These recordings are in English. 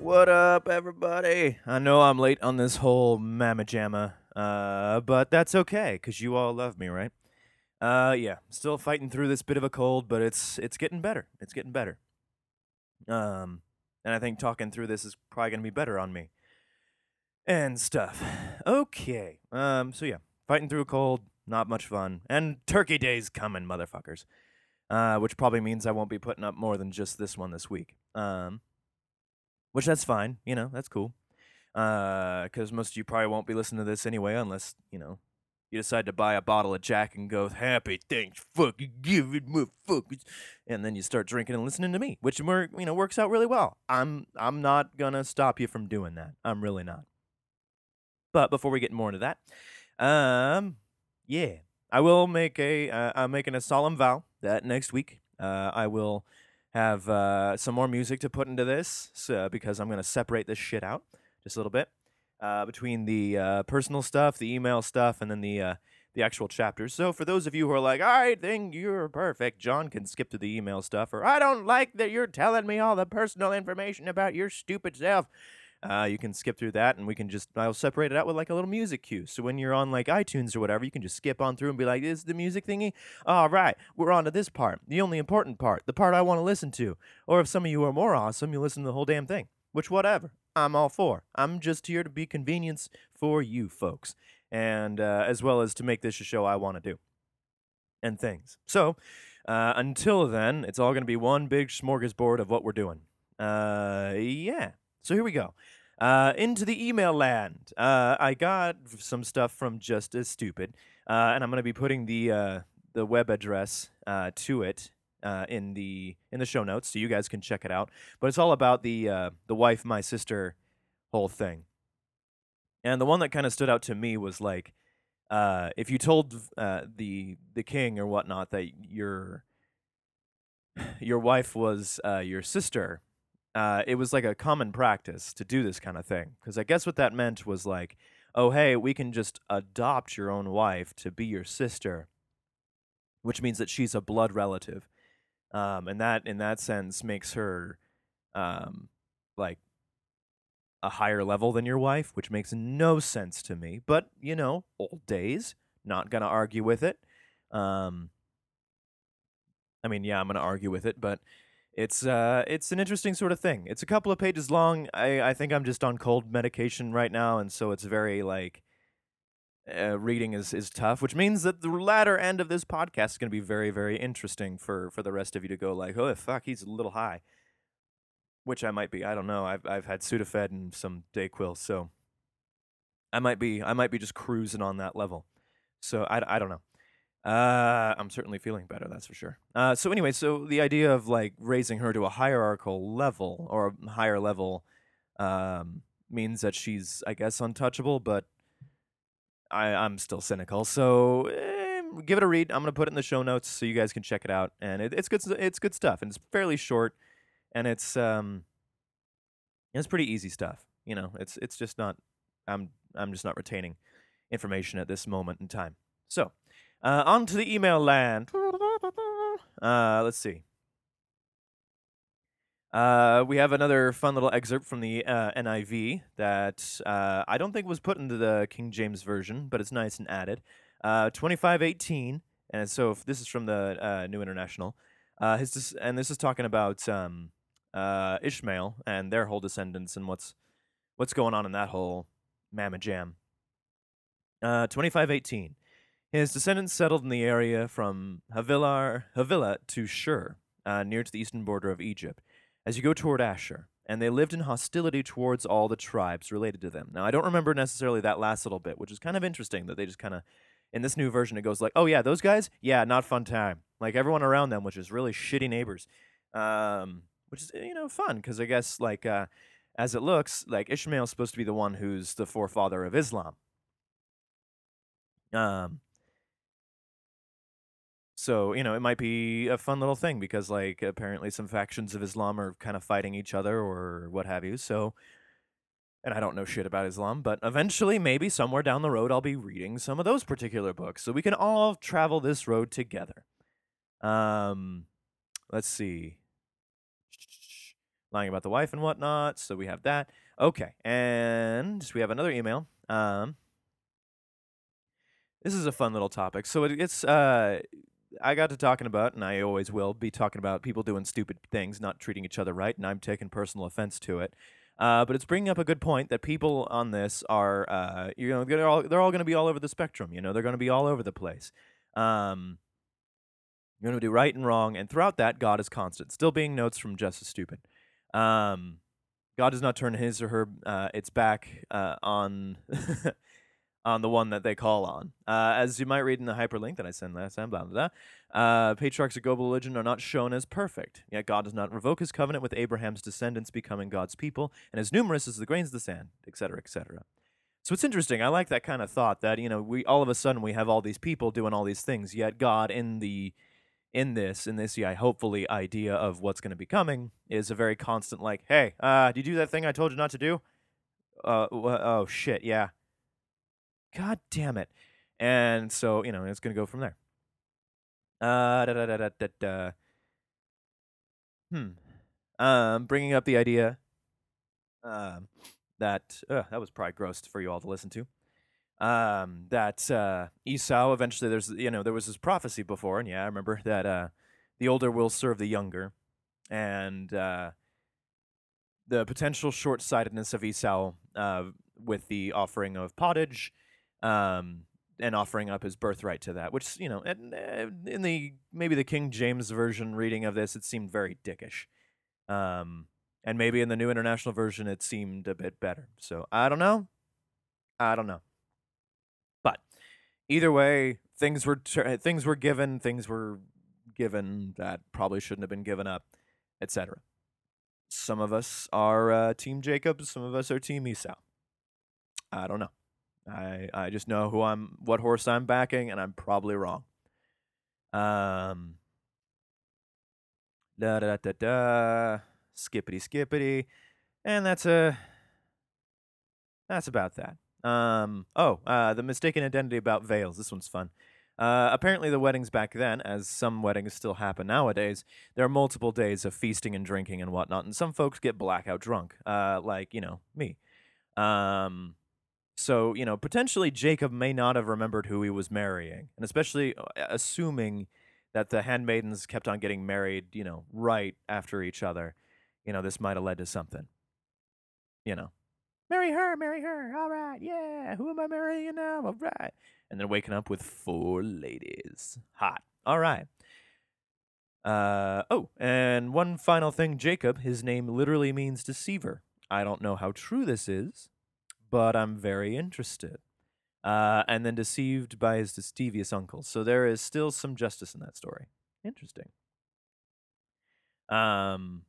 What up, everybody? I know I'm late on this whole mamma jamma, uh, but that's okay, cause you all love me, right? Uh, yeah, still fighting through this bit of a cold, but it's it's getting better. It's getting better. Um, and I think talking through this is probably gonna be better on me and stuff. Okay. Um, so yeah, fighting through a cold, not much fun, and Turkey Day's coming, motherfuckers. Uh, which probably means I won't be putting up more than just this one this week. Um, which that's fine, you know, that's cool. Uh, because most of you probably won't be listening to this anyway, unless you know you decide to buy a bottle of Jack and go, "Happy thanks, fuck, you give it, motherfuckers," and then you start drinking and listening to me, which you know, works out really well. I'm I'm not gonna stop you from doing that. I'm really not. But before we get more into that, um, yeah, I will make a uh, I'm making a solemn vow that next week uh, I will have uh, some more music to put into this so, because I'm going to separate this shit out just a little bit uh, between the uh, personal stuff, the email stuff, and then the uh, the actual chapters. So for those of you who are like, I think you're perfect, John can skip to the email stuff, or I don't like that you're telling me all the personal information about your stupid self. Uh, you can skip through that, and we can just I'll separate it out with like a little music cue. So when you're on like iTunes or whatever, you can just skip on through and be like, "This is the music thingy." All right, we're on to this part, the only important part, the part I want to listen to. Or if some of you are more awesome, you listen to the whole damn thing. Which whatever, I'm all for. I'm just here to be convenience for you folks, and uh, as well as to make this a show I want to do, and things. So uh, until then, it's all gonna be one big smorgasbord of what we're doing. Uh, yeah. So here we go. Uh, into the email land. Uh, I got some stuff from Just as Stupid, uh, and I'm going to be putting the uh, the web address uh, to it uh, in the in the show notes, so you guys can check it out. But it's all about the the wife, my sister, whole thing. And the one that kind of stood out to me was like, if you told the the king or whatnot that your your wife was your sister, uh, it was like a common practice to do this kind of thing. Because I guess what that meant was like, oh, hey, we can just adopt your own wife to be your sister, which means that she's a blood relative. Um, and that, in that sense, makes her um, like a higher level than your wife, which makes no sense to me. But, you know, old days, not going to argue with it. Um, I mean, yeah, I'm going to argue with it, but it's uh, it's an interesting sort of thing. It's a couple of pages long. I I think I'm just on cold medication right now, and so it's very like uh, reading is is tough, which means that the latter end of this podcast is going to be very very interesting for for the rest of you to go like, oh fuck, he's a little high, which I might be. I don't know. I've I've had Sudafed and some Dayquil, so I might be I might be just cruising on that level. So I I don't know. Uh, I'm certainly feeling better, that's for sure. Uh, so anyway, so the idea of like raising her to a hierarchical level or a higher level um, means that she's, I guess, untouchable, but I, I'm still cynical. So eh, give it a read. I'm gonna put it in the show notes so you guys can check it out, and it, it's good. It's good stuff, and it's fairly short, and it's um, it's pretty easy stuff. You know, it's it's just not. I'm I'm just not retaining information at this moment in time. So. Uh, on to the email land. Uh, let's see. Uh, we have another fun little excerpt from the uh, NIV that uh, I don't think was put into the King James version, but it's nice and added. Uh, 2518, and so this is from the uh, New International. Uh, his dis- and this is talking about um, uh, Ishmael and their whole descendants and what's what's going on in that whole mamma jam. Uh, 2518. His descendants settled in the area from Havilah to Shur, uh, near to the eastern border of Egypt, as you go toward Ashur. And they lived in hostility towards all the tribes related to them. Now, I don't remember necessarily that last little bit, which is kind of interesting that they just kind of, in this new version, it goes like, oh, yeah, those guys? Yeah, not fun time. Like everyone around them, which is really shitty neighbors. Um, which is, you know, fun because I guess, like, uh, as it looks, like Ishmael's supposed to be the one who's the forefather of Islam. Um, so, you know, it might be a fun little thing because, like, apparently some factions of Islam are kind of fighting each other or what have you. So, and I don't know shit about Islam, but eventually, maybe somewhere down the road, I'll be reading some of those particular books so we can all travel this road together. Um, let's see. lying about the wife and whatnot. So we have that. Okay, and we have another email. Um, this is a fun little topic. So it, it's uh, I got to talking about, and I always will be talking about people doing stupid things, not treating each other right, and I'm taking personal offense to it. Uh, but it's bringing up a good point that people on this are, uh, you know, they're all they're all going to be all over the spectrum. You know, they're going to be all over the place. Um, you're going to do right and wrong, and throughout that, God is constant, still being notes from just as stupid. Um, God does not turn his or her uh, its back uh, on on the one that they call on. Uh, as you might read in the hyperlink that I sent last time, blah, blah, blah, uh, patriarchs of global religion are not shown as perfect. Yet God does not revoke his covenant with Abraham's descendants becoming God's people, and as numerous as the grains of the sand, etc., etc. So it's interesting. I like that kind of thought that, you know, we all of a sudden we have all these people doing all these things, yet God in the in this, in this, yeah, hopefully idea of what's going to be coming is a very constant, like, hey, uh, did you do that thing I told you not to do? Uh, wh- oh shit, yeah, God damn it. And so, you know, it's going to go from there. Uh, da, da, da, da, da. Hmm. Um, bringing up the idea um, that uh, that was probably gross for you all to listen to. Um, that uh, Esau eventually there's you know there was this prophecy before, and yeah, I remember that uh, the older will serve the younger, and uh, the potential short sightedness of Esau uh, with the offering of pottage um, and offering up his birthright to that, which you know, in, in the maybe the King James version reading of this, it seemed very dickish, um, and maybe in the New International Version, it seemed a bit better. So I don't know, I don't know, but either way, things were ter- things were given, things were given that probably shouldn't have been given up, etc. Some of us are uh, Team Jacob, some of us are Team Esau. I don't know. I I just know who I'm, what horse I'm backing, and I'm probably wrong. Um, da da da da da, skippity skippity, and that's a that's about that. Um, oh, uh, the mistaken identity about veils. This one's fun. Uh, apparently, the weddings back then, as some weddings still happen nowadays, there are multiple days of feasting and drinking and whatnot, and some folks get blackout drunk, uh, like you know me. Um, so, you know, potentially Jacob may not have remembered who he was marrying, and especially uh, assuming that the handmaidens kept on getting married, you know, right after each other. You know, this might have led to something. You know, marry her, marry her. All right, yeah. Who am I marrying now? All right. And then waking up with four ladies. Hot. All right. Uh, oh, and one final thing Jacob, his name literally means deceiver. I don't know how true this is, but I'm very interested. Uh, and then deceived by his devious uncle. So there is still some justice in that story. Interesting. Um,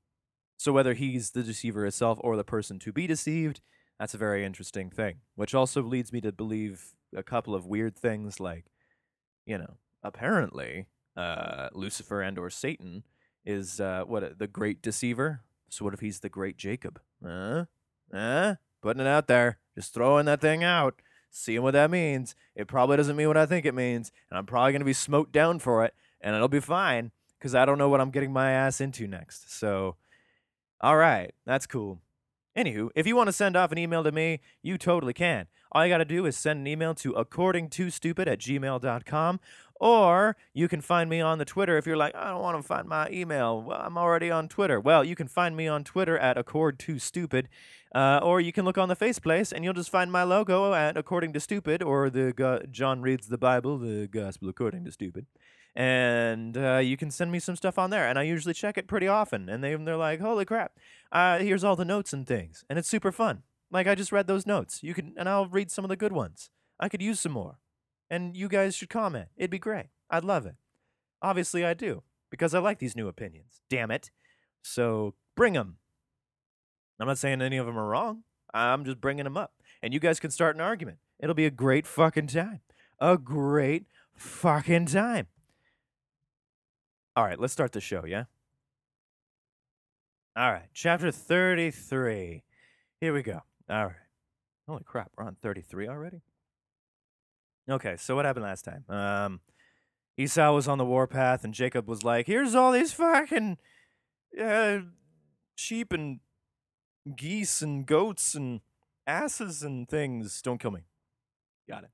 so whether he's the deceiver itself or the person to be deceived, that's a very interesting thing. Which also leads me to believe a couple of weird things, like, you know, apparently uh, Lucifer and or Satan is uh, what the great deceiver. So what if he's the great Jacob? Huh? Huh? Putting it out there. Just throwing that thing out, seeing what that means. It probably doesn't mean what I think it means, and I'm probably going to be smoked down for it, and it'll be fine because I don't know what I'm getting my ass into next. So, all right, that's cool. Anywho, if you want to send off an email to me, you totally can. All you got to do is send an email to accordingtostupid at gmail.com, or you can find me on the Twitter if you're like, I don't want to find my email. Well, I'm already on Twitter. Well, you can find me on Twitter at accord2stupid. Uh, or you can look on the faceplace and you'll just find my logo at According to Stupid or the go- John reads the Bible, the Gospel According to Stupid. And uh, you can send me some stuff on there, and I usually check it pretty often. And they they're like, "Holy crap! Uh, here's all the notes and things," and it's super fun. Like I just read those notes. You can, and I'll read some of the good ones. I could use some more, and you guys should comment. It'd be great. I'd love it. Obviously, I do because I like these new opinions. Damn it! So bring them. I'm not saying any of them are wrong. I'm just bringing them up. And you guys can start an argument. It'll be a great fucking time. A great fucking time. All right, let's start the show, yeah? All right, chapter 33. Here we go. All right. Holy crap, we're on 33 already? Okay, so what happened last time? Um, Esau was on the warpath, and Jacob was like, here's all these fucking uh, sheep and geese and goats and asses and things. Don't kill me. Got it.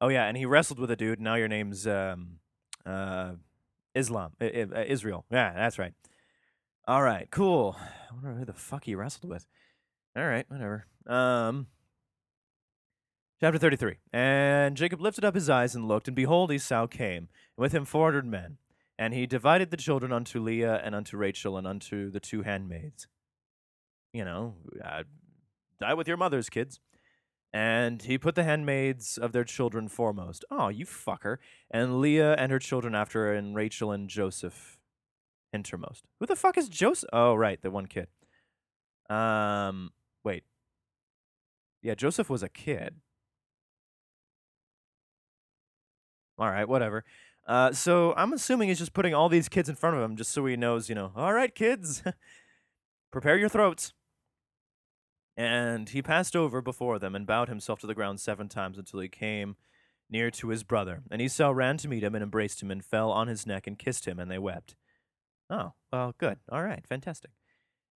Oh yeah, and he wrestled with a dude. Now your name's um, uh, Islam, uh, Israel. Yeah, that's right. All right, cool. I wonder who the fuck he wrestled with. All right, whatever. Um, chapter thirty-three. And Jacob lifted up his eyes and looked, and behold, Esau came, and with him four hundred men. And he divided the children unto Leah and unto Rachel and unto the two handmaids. You know, uh, die with your mothers, kids. And he put the handmaids of their children foremost. Oh, you fucker. And Leah and her children after her, and Rachel and Joseph hintermost. Who the fuck is Joseph? Oh, right, the one kid. Um, wait. Yeah, Joseph was a kid. All right, whatever. Uh, so I'm assuming he's just putting all these kids in front of him just so he knows, you know, all right, kids, prepare your throats. And he passed over before them and bowed himself to the ground seven times until he came near to his brother. And Esau ran to meet him and embraced him and fell on his neck and kissed him, and they wept. Oh, well, good. All right, fantastic.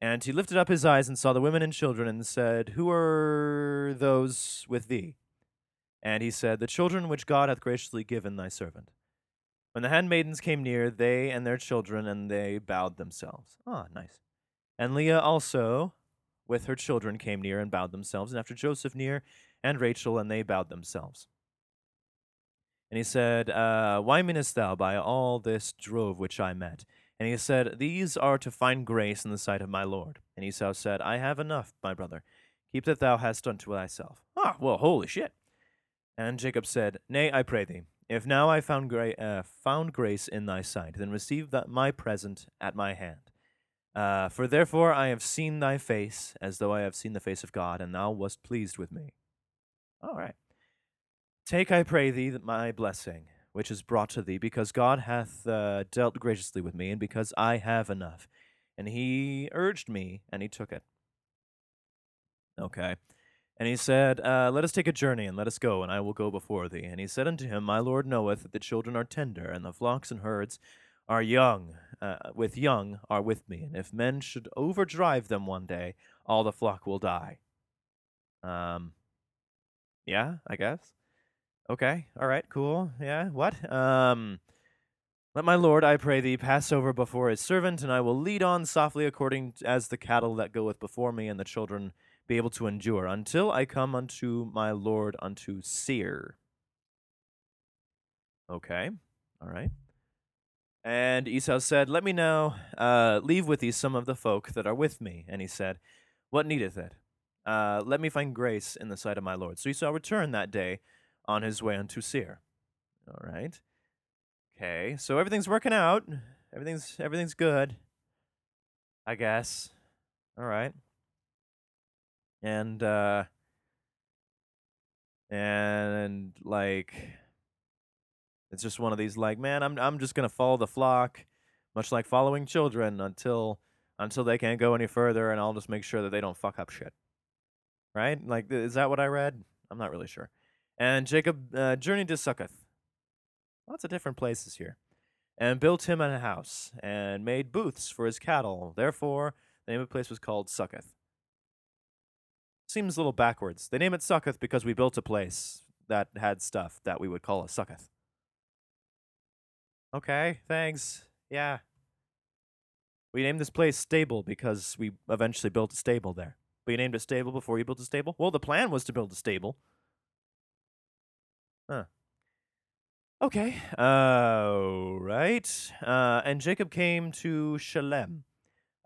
And he lifted up his eyes and saw the women and children and said, Who are those with thee? And he said, The children which God hath graciously given thy servant. When the handmaidens came near, they and their children, and they bowed themselves. Ah, nice. And Leah also, with her children, came near and bowed themselves, and after Joseph near, and Rachel, and they bowed themselves. And he said, uh, Why meanest thou by all this drove which I met? And he said, These are to find grace in the sight of my Lord. And Esau said, I have enough, my brother. Keep that thou hast unto thyself. Ah, well, holy shit. And Jacob said, Nay, I pray thee, if now I found, gra- uh, found grace in thy sight, then receive that my present at my hand. Uh, for therefore I have seen thy face, as though I have seen the face of God, and thou wast pleased with me. All right. Take, I pray thee, my blessing, which is brought to thee, because God hath uh, dealt graciously with me, and because I have enough. And he urged me, and he took it. Okay. And he said, uh, Let us take a journey, and let us go, and I will go before thee. And he said unto him, My Lord knoweth that the children are tender, and the flocks and herds are young, uh, with young are with me. And if men should overdrive them one day, all the flock will die. Um, yeah, I guess. Okay, all right, cool. Yeah, what? Um, let my lord, I pray thee, pass over before his servant, and I will lead on softly according as the cattle that goeth before me, and the children be able to endure, until I come unto my lord unto Seir. Okay, all right. And Esau said, Let me now uh, leave with thee some of the folk that are with me. And he said, What needeth it? Uh, let me find grace in the sight of my Lord. So Esau returned that day on his way unto Seir. All right. Okay, so everything's working out. Everything's everything's good. I guess. All right. And uh and like it's just one of these like, man, I'm I'm just gonna follow the flock, much like following children until until they can't go any further, and I'll just make sure that they don't fuck up shit. Right? Like, is that what I read? I'm not really sure. And Jacob uh, journeyed to Succoth. Lots of different places here. And built him a house, and made booths for his cattle. Therefore, the name of the place was called Succoth. Seems a little backwards. They name it Succoth because we built a place that had stuff that we would call a Succoth. Okay, thanks. Yeah. We named this place Stable because we eventually built a stable there. But you named it Stable before you built a stable? Well, the plan was to build a stable. Okay. Uh, right. Uh, and Jacob came to Shalem,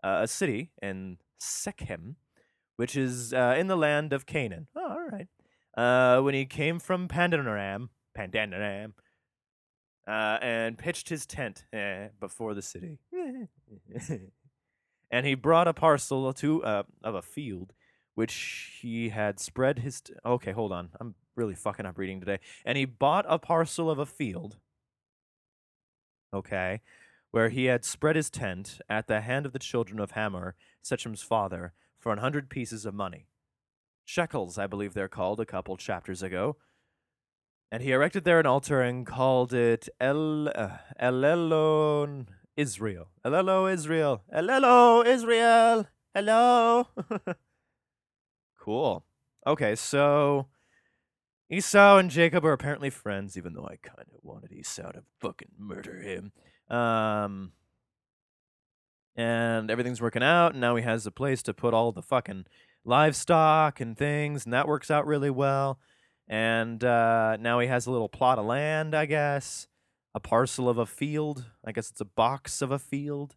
uh, a city in Shechem, which is uh, in the land of Canaan. Oh, all right. Uh, when he came from Pandanaram, Pandanaram, uh, and pitched his tent eh, before the city. and he brought a parcel to uh, of a field which he had spread his. T- okay, hold on. I'm really fucking up reading today. And he bought a parcel of a field. Okay, where he had spread his tent at the hand of the children of Hamor, Shechem's father, for an hundred pieces of money. Shekels, I believe they're called, a couple chapters ago. And he erected there an altar and called it El uh, Elelon Israel. Hello, Israel. Hello, Israel. Hello. cool. Okay, so Esau and Jacob are apparently friends, even though I kind of wanted Esau to fucking murder him. Um, and everything's working out, and now he has a place to put all the fucking livestock and things, and that works out really well. And uh, now he has a little plot of land, I guess, a parcel of a field. I guess it's a box of a field,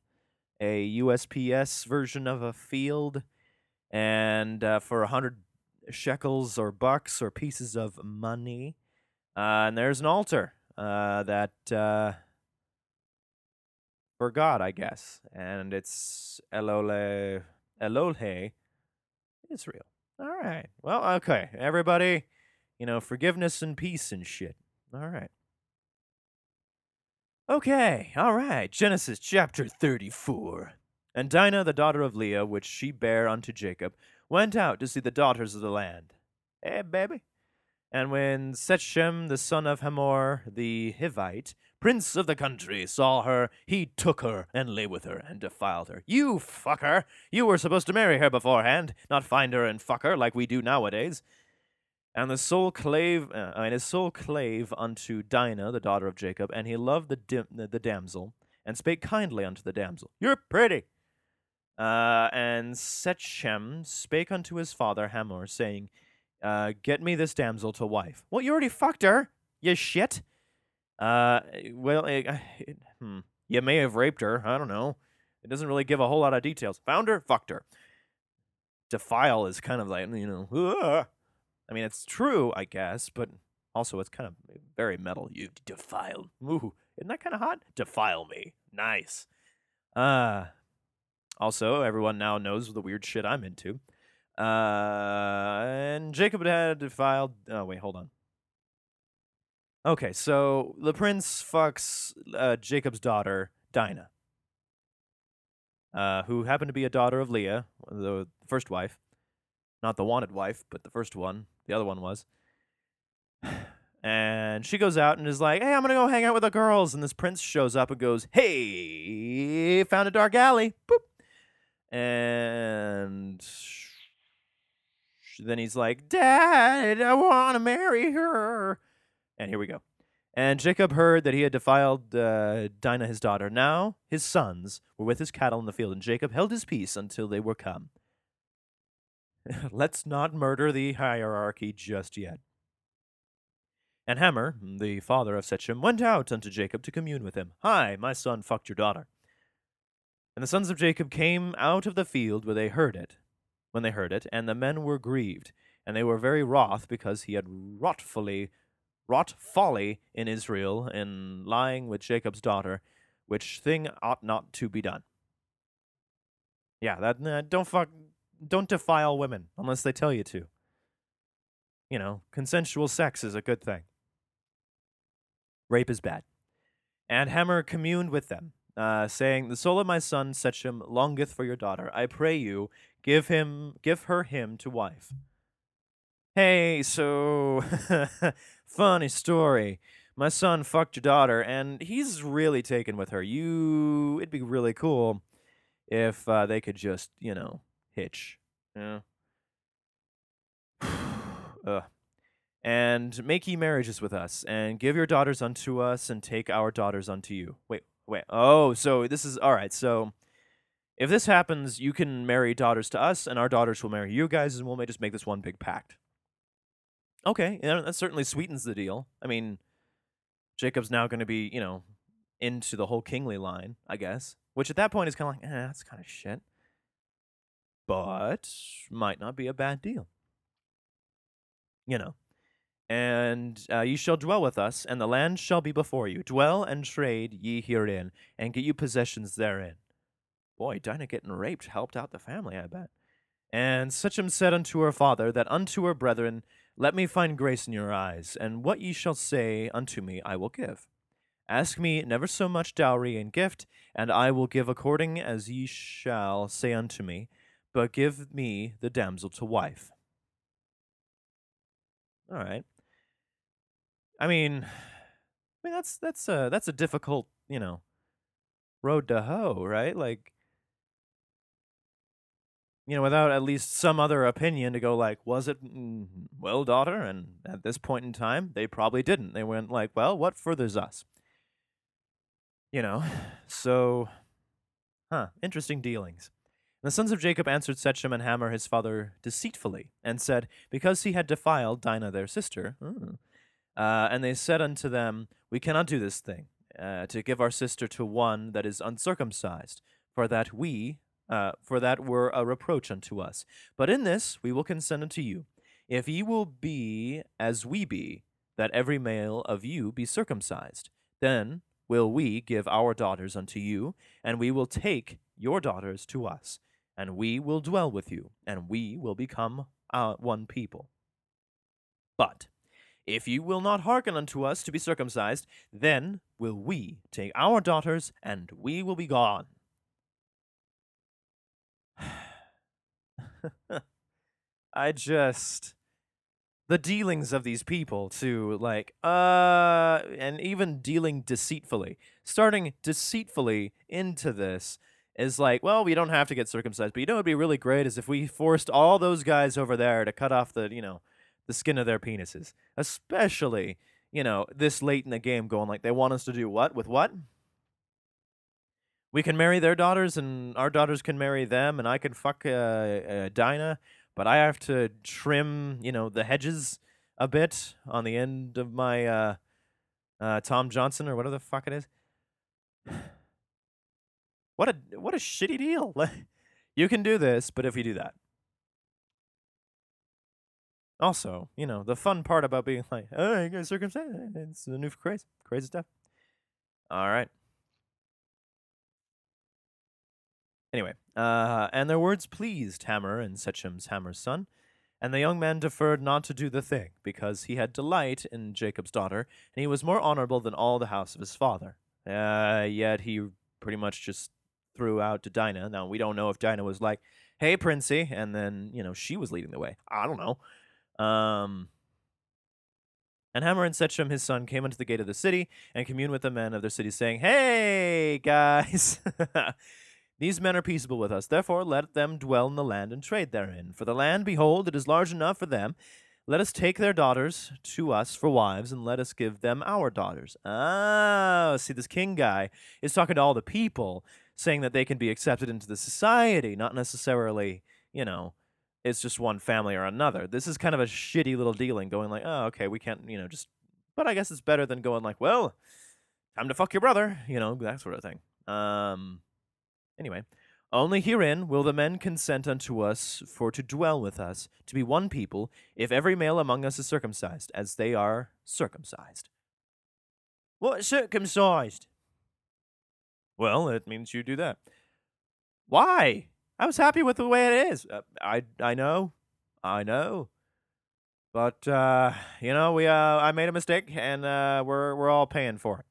a USPS version of a field, and uh, for a hundred shekels or bucks or pieces of money. Uh, and there's an altar uh, that uh, for God, I guess, and it's Elole Elolhe Israel. All right. Well, okay, everybody. You know, forgiveness and peace and shit. All right. Okay, all right. Genesis chapter 34. And Dinah, the daughter of Leah, which she bare unto Jacob, went out to see the daughters of the land. Eh, baby? And when Sechem, the son of Hamor, the Hivite, prince of the country, saw her, he took her and lay with her and defiled her. You fucker! You were supposed to marry her beforehand, not find her and fuck her like we do nowadays. And the soul clave, uh, and his soul clave unto Dinah, the daughter of Jacob, and he loved the, dim, the damsel, and spake kindly unto the damsel. You're pretty. Uh, and Sechem spake unto his father Hamor, saying, uh, Get me this damsel to wife. Well, you already fucked her, you shit. Uh, well, it, it, hmm. you may have raped her. I don't know. It doesn't really give a whole lot of details. Found her, fucked her. Defile is kind of like, you know, Ugh. I mean, it's true, I guess, but also it's kind of very metal. You defile. Ooh, isn't that kind of hot? Defile me. Nice. Uh, also, everyone now knows the weird shit I'm into. Uh, and Jacob had defiled. Oh, wait, hold on. Okay, so the prince fucks uh, Jacob's daughter, Dinah, uh, who happened to be a daughter of Leah, the first wife. Not the wanted wife, but the first one. The other one was. And she goes out and is like, hey, I'm to go hang out with the girls. And this prince shows up and goes, hey, found a dark alley. Boop. And then he's like, Dad, I want to marry her. And here we go. And Jacob heard that he had defiled uh, Dinah his daughter. Now his sons were with his cattle in the field, and Jacob held his peace until they were come. Let's not murder the hierarchy just yet. And Hamor, the father of Sechem, went out unto Jacob to commune with him. Hi, my son fucked your daughter. And the sons of Jacob came out of the field where they heard it, when they heard it, and the men were grieved, and they were very wroth because he had wrought wrought folly in Israel in lying with Jacob's daughter, which thing ought not to be done. Yeah, that don't fuck, don't defile women unless they tell you to. You know, consensual sex is a good thing. Rape is bad. And Hamor communed with them, uh, saying, "The soul of my son Sechem longeth for your daughter. I pray you, give him, give her him to wife." Hey, so funny story. My son fucked your daughter, and he's really taken with her. You, it'd be really cool if uh, they could just, you know, hitch. Yeah. Ugh and make ye marriages with us, and give your daughters unto us, and take our daughters unto you. Wait, wait. Oh, so this is all right. So if this happens, you can marry daughters to us, and our daughters will marry you guys, and we'll may just make this one big pact. Okay, yeah, that certainly sweetens the deal. I mean, Jacob's now going to be, you know, into the whole kingly line, I guess. Which at that point is kind of like, eh, that's kind of shit. But might not be a bad deal. You know and uh, ye shall dwell with us, and the land shall be before you. Dwell and trade ye herein, and get you possessions therein. Boy, Dinah getting raped helped out the family, I bet. And Sechem said unto her father, that unto her brethren, Let me find grace in your eyes, and what ye shall say unto me I will give. Ask me never so much dowry and gift, and I will give according as ye shall say unto me, but give me the damsel to wife. All right. I mean, I mean that's that's a that's a difficult, you know, road to hoe, right? Like, you know, without at least some other opinion to go like, was it mm, well, daughter? And at this point in time, they probably didn't. They went like, well, what furthers us? You know, so, huh, interesting dealings. The sons of Jacob answered Shechem and Hamor his father deceitfully, and said, Because he had defiled Dinah their sister. mm, Uh, and they said unto them, We cannot do this thing, uh, to give our sister to one that is uncircumcised, for that we, uh, for that were a reproach unto us. But in this we will consent unto you, if ye will be as we be, that every male of you be circumcised, then will we give our daughters unto you, and we will take your daughters to us, and we will dwell with you, and we will become uh, one people. But if you will not hearken unto us to be circumcised, then will we take our daughters, and we will be gone. I just the dealings of these people to like uh and even dealing deceitfully starting deceitfully into this is like well we don't have to get circumcised but you know would be really great is if we forced all those guys over there to cut off the you know the skin of their penises especially you know this late in the game going like they want us to do what with what? We can marry their daughters and our daughters can marry them and i can fuck uh, uh, dinah but i have to trim you know the hedges a bit on the end of my uh, uh, tom johnson or whatever the fuck it is. What a what a shitty deal. You can do this but if you do that also you know the fun part about being like oh you guys circumcised it's the new crazy crazy stuff all right Anyway, uh, and their words pleased Hamor and Shechem's Hamor's son, and the young man deferred not to do the thing, because he had delight in Jacob's daughter, and he was more honorable than all the house of his father. Uh, yet he pretty much just threw out to Dinah. Now we don't know if Dinah was like, "Hey, Princey," and then you know she was leading the way. I don't know. Um, and Hamor and Shechem his son came unto the gate of the city and communed with the men of their city, saying, "Hey, guys." These men are peaceable with us, therefore let them dwell in the land and trade therein. For the land, behold, it is large enough for them. Let us take their daughters to us for wives, and let us give them our daughters. Ah, see, this king guy is talking to all the people, saying that they can be accepted into the society, not necessarily, you know, it's just one family or another. This is kind of a shitty little dealing, going like, oh, okay, we can't, you know, just. But I guess it's better than going like, well, time to fuck your brother, you know, that sort of thing. Um, Anyway, only herein will the men consent unto us for to dwell with us, to be one people, if every male among us is circumcised, as they are circumcised. What circumcised? Well, it means you do that. Why? I was happy with the way it is. Uh, I I know, I know, but uh, you know we uh, I made a mistake, and uh, we're we're all paying for it.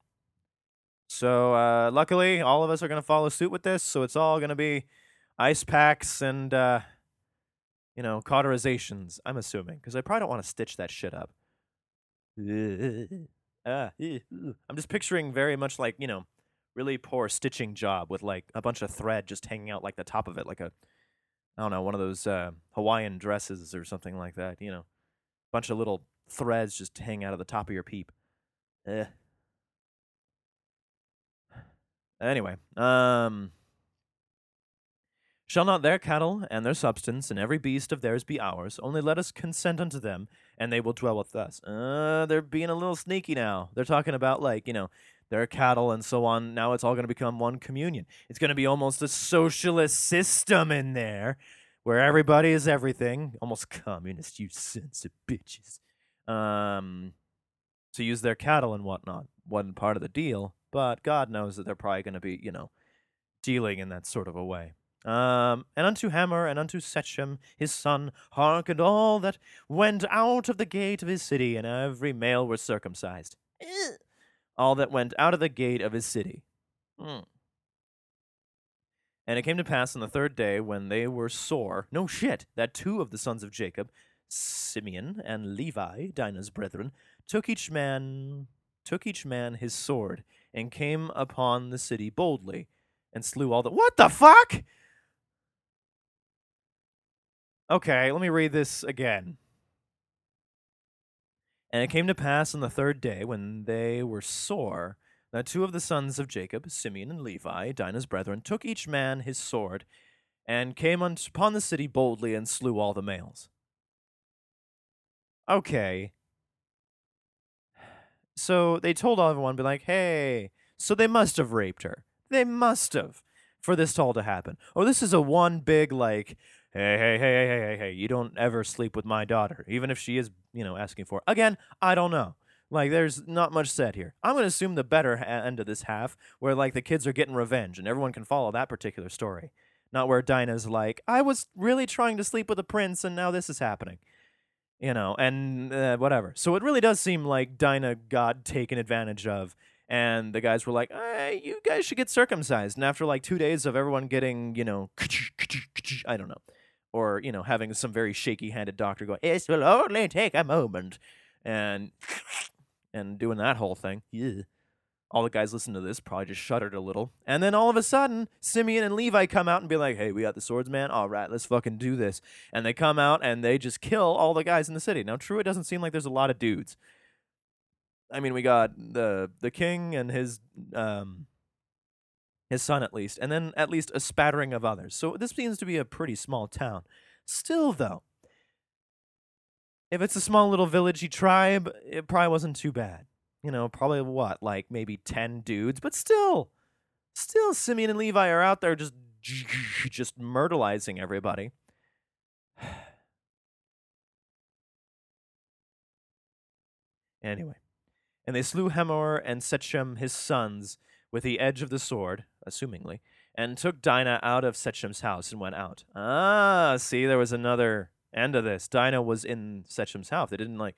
So uh, luckily, all of us are to follow suit with this. So it's all to be ice packs and uh, you know cauterizations. I'm assuming because I probably don't want to stitch that shit up. Uh, I'm just picturing very much like you know really poor stitching job with like a bunch of thread just hanging out like the top of it, like a I don't know one of those uh, Hawaiian dresses or something like that. You know, bunch of little threads just hang out of the top of your peep. Eh. Anyway, um, shall not their cattle and their substance and every beast of theirs be ours? Only let us consent unto them, and they will dwell with us. Uh, they're being a little sneaky now. They're talking about like you know their cattle and so on. Now it's all going to become one communion. It's going to be almost a socialist system in there, where everybody is everything. Almost communist, you sons of bitches. Um, to use their cattle and whatnot wasn't part of the deal but God knows that they're probably going to be, you know, dealing in that sort of a way. Um, and unto Hamor and unto Shechem his son hearkened all that went out of the gate of his city, and every male was circumcised. All that went out of the gate of his city. Mm. And it came to pass on the third day, when they were sore, no shit, that two of the sons of Jacob, Simeon and Levi, Dinah's brethren, took each man took each man his sword and came upon the city boldly, and slew all the. What the fuck? Okay, let me read this again. And it came to pass on the third day, when they were sore, that two of the sons of Jacob, Simeon and Levi, Dinah's brethren, took each man his sword, and came upon the city boldly and slew all the males. Okay. So they told everyone, be like, hey, so they must have raped her. They must have for this all to happen. Oh, this is a one big, like, hey, hey, hey, hey, hey, hey, you don't ever sleep with my daughter, even if she is, you know, asking for it. Again, I don't know. Like, there's not much said here. I'm going to assume the better ha- end of this half, where, like, the kids are getting revenge and everyone can follow that particular story. Not where Dinah's like, I was really trying to sleep with a prince and now this is happening. You know, and uh, whatever. So it really does seem like Dinah got taken advantage of and the guys were like, hey, "You guys should get circumcised." And after like two days of everyone getting, you know, I don't know, or you know, having some very shaky-handed doctor go, "It will only take a moment," and and doing that whole thing, yeah. All the guys listening to this probably just shuddered a little. And then all of a sudden, Simeon and Levi come out and be like, hey, we got the swords, man. All right, let's fucking do this. And they come out and they just kill all the guys in the city. Now, true, it doesn't seem like there's a lot of dudes. I mean, we got the the king and his um his son at least, and then at least a spattering of others. So this seems to be a pretty small town. Still, though, if it's a small little villagey tribe, it probably wasn't too bad. You know, probably what, like maybe ten dudes, but still, still, Simeon and Levi are out there just just myrtleizing everybody. anyway. And they slew Hamor and Sechem his sons with the edge of the sword, assumingly, and took Dinah out of Sechem's house and went out. Ah, see, there was another end of this. Dinah was in Sechem's house. They didn't like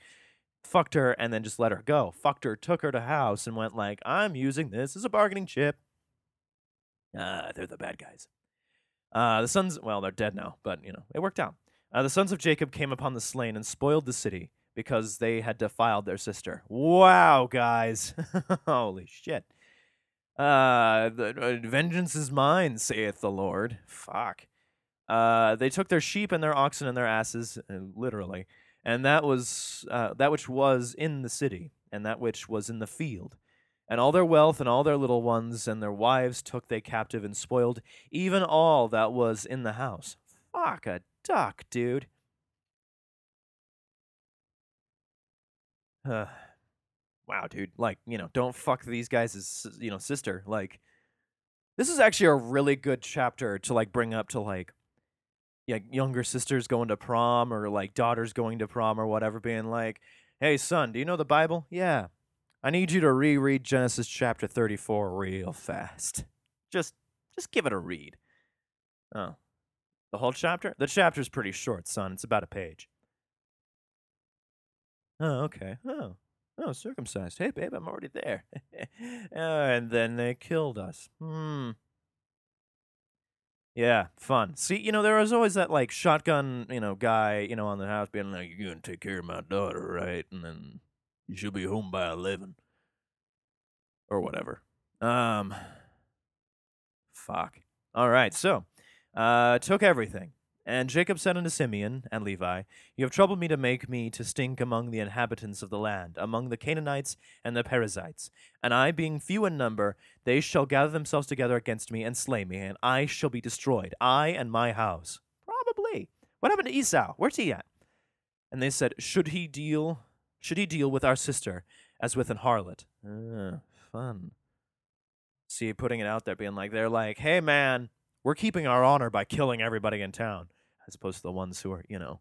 fucked her and then just let her go. Fucked her, took her to house, and went like, I'm using this as a bargaining chip. Ah, they're the bad guys. Uh, the sons, well, they're dead now, but you know, it worked out. Uh, the sons of Jacob came upon the slain and spoiled the city because they had defiled their sister. Wow, guys. Holy shit. Uh, the, uh, vengeance is mine, saith the Lord. Fuck. Uh, they took their sheep and their oxen and their asses, uh, literally, and that was uh, that which was in the city, and that which was in the field, and all their wealth and all their little ones and their wives took they captive and spoiled, even all that was in the house. Fuck a duck, dude. Uh, wow, dude. Like, you know, don't fuck these guys' you know sister. Like, this is actually a really good chapter to like bring up to like, yeah, younger sisters going to prom or like daughters going to prom or whatever, being like, "Hey, son, do you know the Bible? Yeah, I need you to reread Genesis chapter thirty-four real fast. Just, just give it a read. Oh, the whole chapter? The chapter's pretty short, son. It's about a page. Oh, okay. Oh, oh, circumcised. Hey, babe, I'm already there. uh, and then they killed us. Hmm. Yeah, fun. See, you know, there was always that like shotgun, you know, guy, you know, on the house being like, "You're gonna take care of my daughter, right?" And then you should be home by eleven, or whatever. Um. Fuck. All right. So, uh, took everything. And Jacob said unto Simeon and Levi, You have troubled me to make me to stink among the inhabitants of the land, among the Canaanites and the Perizzites. And I, being few in number, they shall gather themselves together against me and slay me, and I shall be destroyed, I and my house. Probably. What happened to Esau? Where's he at? And they said, Should he deal should he deal with our sister as with an harlot? Uh, fun. See, putting it out there, being like, they're like, hey man, we're keeping our honor by killing everybody in town, as opposed to the ones who are, you know,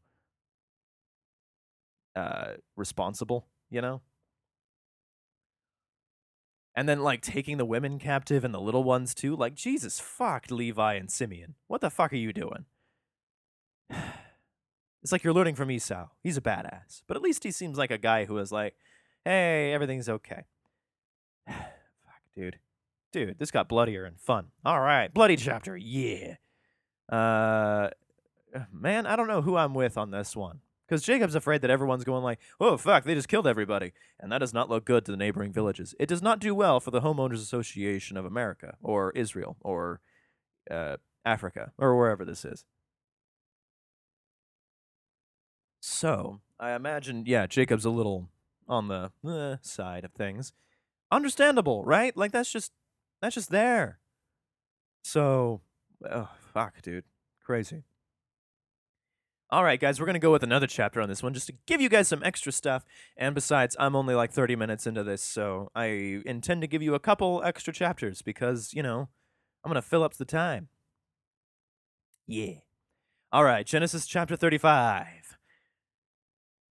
uh, responsible, you know? And then, like, taking the women captive and the little ones, too. Like, Jesus, fuck Levi and Simeon. What the fuck are you doing? It's like you're learning from Esau. He's a badass. But at least he seems like a guy who is like, hey, everything's okay. fuck, dude dude, this got bloodier and fun. All right, bloody chapter, yeah. Uh, man, I don't know who I'm with on this one Because Jacob's afraid that everyone's going like, "Oh fuck, they just killed everybody," and that does not look good to the neighboring villages. It does not do well for the homeowners association of America or Israel or uh, Africa or wherever this is. So I imagine, yeah, Jacob's a little on the eh, side of things. Understandable, right? Like that's just that's just there. So, oh, fuck, dude, crazy. All right, guys, we're going to go with another chapter on this one just to give you guys some extra stuff. And besides, I'm only like 30 minutes into this, so I intend to give you a couple extra chapters because, you know, I'm going to fill up the time. Yeah. All right, Genesis chapter 35.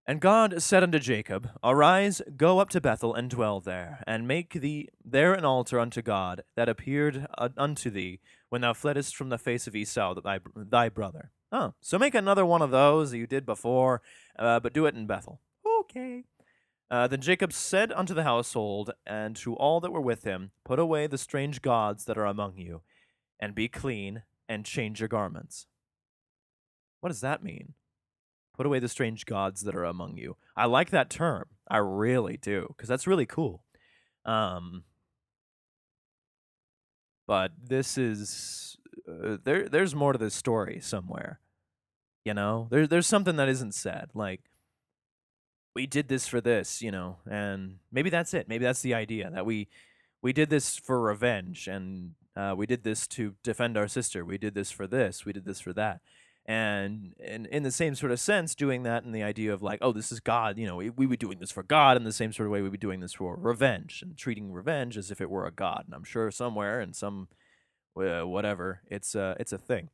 And God said unto Jacob, Arise, go up to Bethel, and dwell there, and make thee there an altar unto God that appeared unto thee when thou fleddest from the face of Esau, thy, thy brother. Oh, so make another one of those that you did before, uh, but do it in Bethel. Okay. Uh, then Jacob said unto the household and to all that were with him, Put away the strange gods that are among you, and be clean, and change your garments. What does that mean? Put away the strange gods that are among you. I like that term. I really do, because that's really cool. Um, but this is uh, there. There's more to this story somewhere. You know, there's there's something that isn't said. Like we did this for this, you know, and maybe that's it. Maybe that's the idea that we we did this for revenge, and uh, we did this to defend our sister. We did this for this. We did this for that and in, in the same sort of sense doing that in the idea of like oh this is god you know we, we be doing this for god in the same sort of way we'd be doing this for revenge and treating revenge as if it were a god. And i'm sure somewhere in some uh, whatever it's uh it's a thing.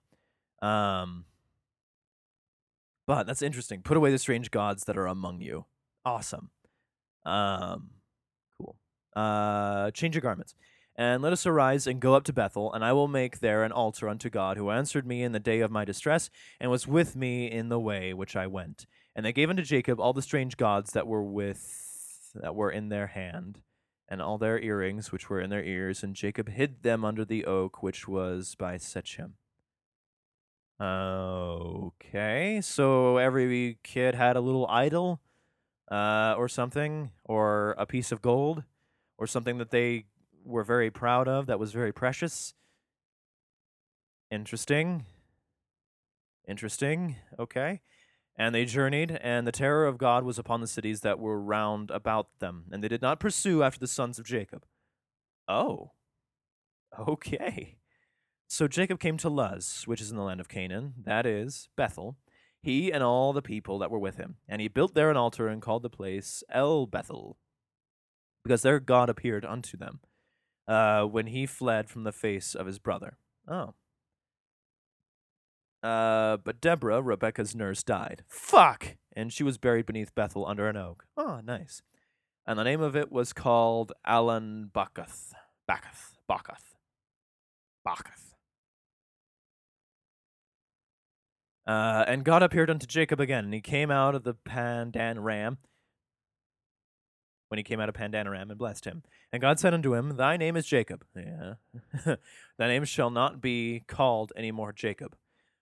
Um but that's interesting. Put away the strange gods that are among you. Awesome. Um cool. Uh change your garments and let us arise and go up to Bethel, and I will make there an altar unto God, who answered me in the day of my distress, and was with me in the way which I went. And they gave unto Jacob all the strange gods that were with that were in their hand, and all their earrings which were in their ears, and Jacob hid them under the oak which was by Shechem. Okay, so every kid had a little idol, uh, or something, or a piece of gold, or something that they were very proud of that was very precious. Interesting. Interesting. Okay. And they journeyed, and the terror of God was upon the cities that were round about them, and they did not pursue after the sons of Jacob. Oh. Okay. So Jacob came to Luz, which is in the land of Canaan, that is, Bethel, he and all the people that were with him. And he built there an altar and called the place El Bethel, because there God appeared unto them uh, when he fled from the face of his brother. Oh. Uh, but Deborah, Rebecca's nurse, died. Fuck! And she was buried beneath Bethel under an oak. Oh, nice. And the name of it was called Alan Bacuth. Bacuth. Bacuth. Bacuth. Uh, and God appeared unto Jacob again, and he came out of the Pandan Ram when he came out of Pandanaram and blessed him. And God said unto him, Thy name is Jacob. Yeah. thy name shall not be called any more Jacob,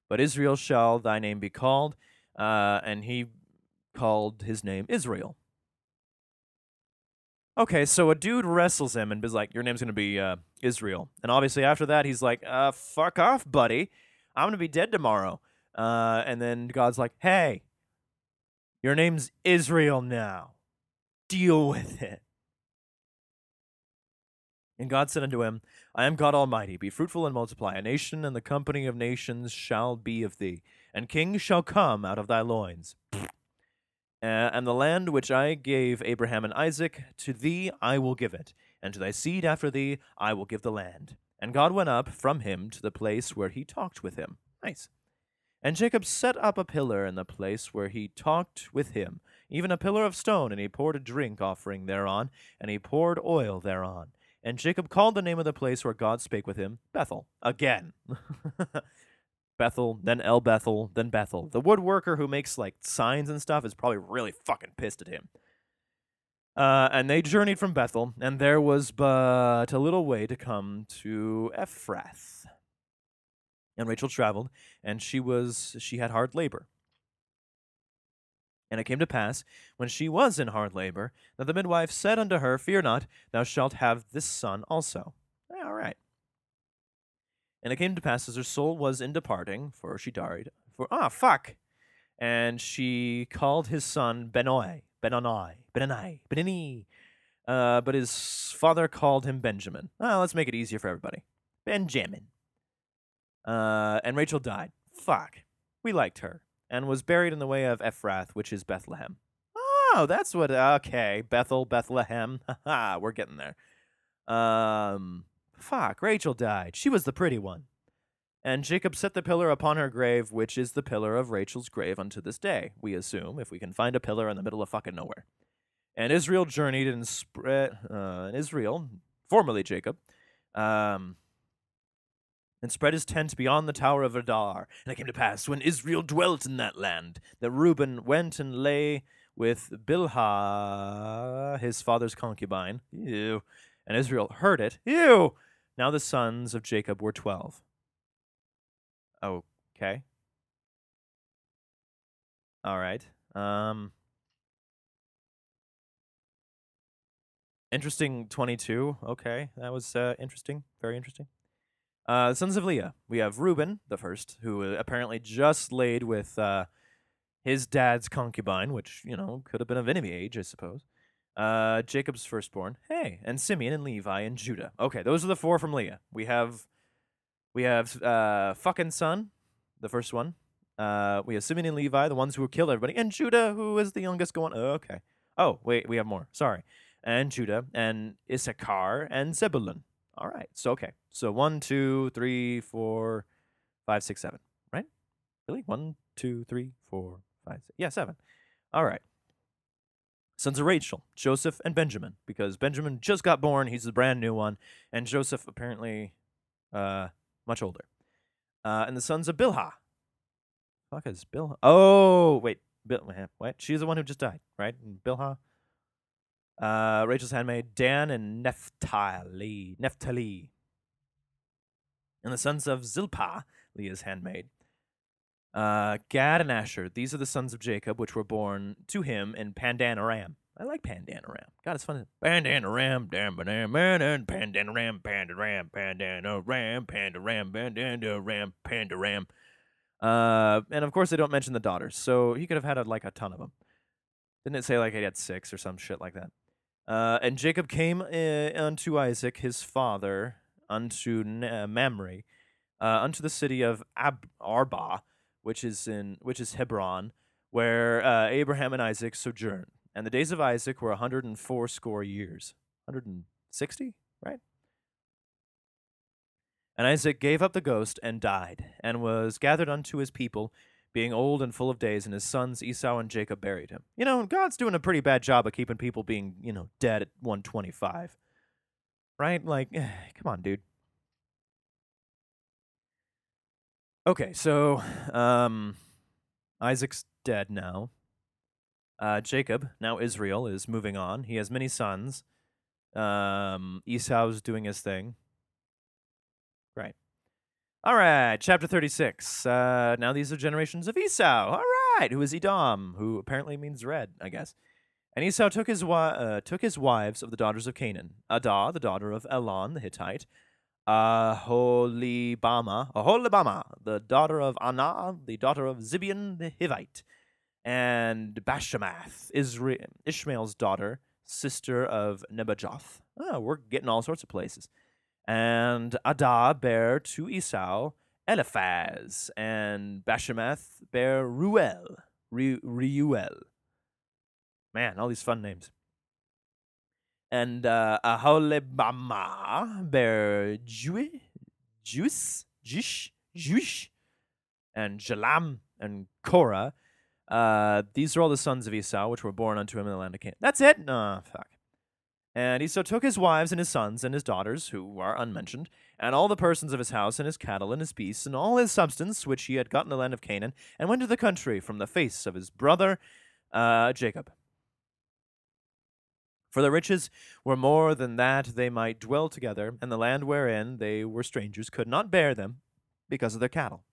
but Israel shall thy name be called. Uh, and he called his name Israel. Okay, so a dude wrestles him and is like, Your name's going to be uh, Israel. And obviously, after that, he's like, uh, Fuck off, buddy. I'm going to be dead tomorrow. Uh, and then God's like, Hey, your name's Israel now deal with it. And God said unto him, I am God Almighty. Be fruitful and multiply. A nation and the company of nations shall be of thee, and kings shall come out of thy loins. And the land which I gave Abraham and Isaac, to thee I will give it, and to thy seed after thee I will give the land. And God went up from him to the place where he talked with him. Nice. And Jacob set up a pillar in the place where he talked with him, even a pillar of stone, and he poured a drink offering thereon, and he poured oil thereon. And Jacob called the name of the place where God spake with him Bethel. Again. Bethel, then El Bethel, then Bethel. The woodworker who makes like signs and stuff is probably really fucking pissed at him. Uh, and they journeyed from Bethel, and there was but a little way to come to Ephrath. And Rachel traveled, and she was she had hard labor. And it came to pass, when she was in hard labor, that the midwife said unto her, Fear not, thou shalt have this son also. Eh, all right. And it came to pass as her soul was in departing, for she died, for ah fuck, and she called his son Benoi, Benoni, Benoni, Benini. Uh, but his father called him Benjamin. Ah, let's make it easier for everybody. Benjamin. Uh, and Rachel died. Fuck. We liked her and was buried in the way of Ephrath, which is Bethlehem. Oh, that's what. Okay, Bethel, Bethlehem. Haha, we're getting there. Um, fuck. Rachel died. She was the pretty one. And Jacob set the pillar upon her grave, which is the pillar of Rachel's grave unto this day. We assume if we can find a pillar in the middle of fucking nowhere. And Israel journeyed and spread. Uh, and Israel, formerly Jacob, um, and spread his tent beyond the tower of Adar. And it came to pass, when Israel dwelt in that land, that Reuben went and lay with Bilhah, his father's concubine. Ew. And Israel heard it. Ew. Now the sons of Jacob were twelve. Okay. All right. Um. Interesting 22. Okay. That was uh, interesting. Very interesting. Uh, sons of Leah. We have Reuben, the first, who uh, apparently just laid with uh, his dad's concubine, which, you know, could have been of any age, I suppose. Uh, Jacob's firstborn. Hey, and Simeon and Levi and Judah. Okay, those are the four from Leah. We have we have uh, fucking son, the first one. Uh, we have Simeon and Levi, the ones who killed everybody, and Judah, who is the youngest going. Oh, okay. Oh, wait, we have more. Sorry. And Judah, and Issachar, and Zebulun. All right. So okay. So one, two, three, four, five, six, seven. Right? Really? One, two, three, four, five, six. Yeah, seven. All right. Sons of Rachel, Joseph and Benjamin, because Benjamin just got born. He's the brand new one, and Joseph apparently uh, much older. Uh, and the sons of Bilhah. Fuck is Bilhah? Oh, wait. Bil- what? She's the one who just died, right? And Bilhah. Uh, Rachel's handmaid, Dan and Naphtali. Naphtali. And the sons of Zilpah, Leah's handmaid. Uh, Gad and Asher. These are the sons of Jacob, which were born to him in Pandan Aram. I like Pandan Aram. God, it's fun. Pandan Aram, Dan Banam, Pandan, Pandan Aram, Pandan Aram, Pandan Aram, Pandan Aram, Pandan Aram, Pandan Aram. Uh, and of course, they don't mention the daughters, so he could have had a, like a ton of them. Didn't it say like he had six or some shit like that? Uh, and Jacob came uh, unto Isaac his father, unto uh, Mamre, uh, unto the city of Ab- Arba, which is in which is Hebron, where uh, Abraham and Isaac sojourned. And the days of Isaac were a hundred and four score years, hundred and sixty, right? And Isaac gave up the ghost and died, and was gathered unto his people, being old and full of days, and his sons Esau and Jacob buried him. You know, God's doing a pretty bad job of keeping people being, you know, dead at 125. Right? Like, come on, dude. Okay, so um Isaac's dead now. Uh Jacob, now Israel, is moving on. He has many sons. Um Esau's doing his thing. Right. All right, chapter 36. Uh, now these are generations of Esau. All right, who is Edom, who apparently means red, I guess. And Esau took his, wi- uh, took his wives of the daughters of Canaan Adah, the daughter of Elon the Hittite, Aholibama, Aholibama, the daughter of Anah, the daughter of Zibeon the Hivite, and Bashemath, Isra- Ishmael's daughter, sister of Nebajoth. Oh, we're getting all sorts of places. And Adah bare to Esau Eliphaz, and Bashemath bare Ruel, Re- Reuel. Man, all these fun names. And uh, Aholibama bare Jui, Juice, Jish, Juish, and Jalam and Korah. Uh, these are all the sons of Esau, which were born unto him in the land of Canaan. That's it? No, fuck. And Esau took his wives and his sons and his daughters, who are unmentioned, and all the persons of his house and his cattle and his beasts and all his substance which he had got in the land of Canaan, and went to the country from the face of his brother uh, Jacob. For the riches were more than that they might dwell together, and the land wherein they were strangers could not bear them because of their cattle.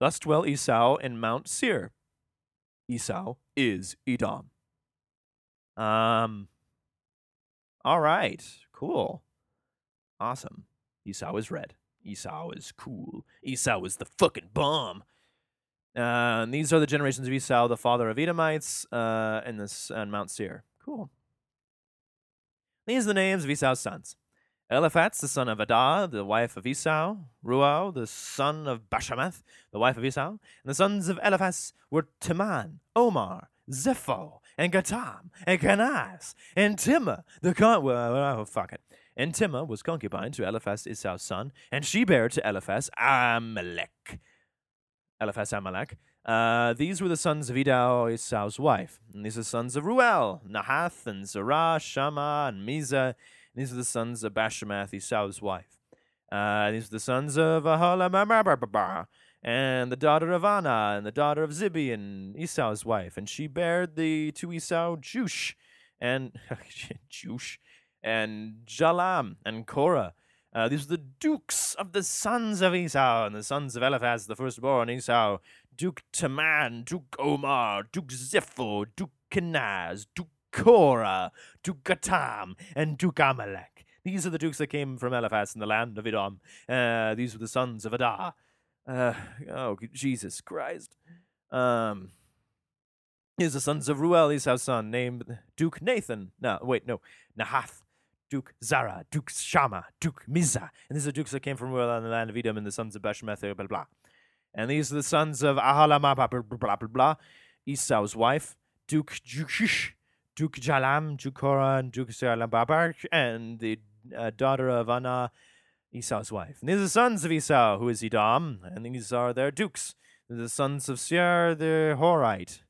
Thus dwelt Esau in Mount Seir, Esau is Edom. Um. All right. Cool. Awesome. Esau is red. Esau is cool. Esau is the fucking bomb. Uh, and these are the generations of Esau, the father of Edomites, uh, and this and Mount Seir. Cool. These are the names of Esau's sons. Eliphaz, the son of Adah, the wife of Esau, Ruel, the son of Bashemath, the wife of Esau, and the sons of Eliphaz were Teman, Omar, Zepho, and Gatam, and Kenaz, and Timah, the con- well, oh, fuck it. And Timah was concubine to Eliphaz, Esau's son, and she bare to Eliphaz Amalek. Eliphaz Amalek. Uh, these were the sons of Edah, Esau's wife. And these are the sons of Ruel, Nahath, and Zerah, Shammah, and Mizah. And these are the sons of Bashemath, Esau's wife. Uh, these are the sons of Ahalamabarbarbah, and the daughter of Anna, and the daughter of Zibeon, Esau's wife. And she bare the to Esau Jush, and Jush, and Jalam, and Korah. Uh, these are the dukes of the sons of Esau, and the sons of Eliphaz, the firstborn Esau, Duke Taman, Duke Omar, Duke Zepho, Duke Kenaz, Duke Korah, Duke Gatam, and Duke Amalek. These are the dukes that came from Eliphaz in the land of Edom. Uh, these were the sons of Adah. Uh, oh, Jesus Christ. Um, here's the sons of Ruel, Esau's son, named Duke Nathan. No, wait, no, Nahath. Duke Zara, Duke Shama, Duke Mizah. And these are dukes that came from Ruel the land of Edom and the sons of Beshemeth, blah, blah, blah. And these are the sons of Ahalama, blah, blah, blah, blah, blah. Esau's wife, Duke Jukish, Duke Jalam, Duke Korah, and Duke Babar, and the uh, daughter of Anna, Esau's wife. And these are the sons of Esau, who is Edom, and these are their dukes. The sons of Seir the Horite,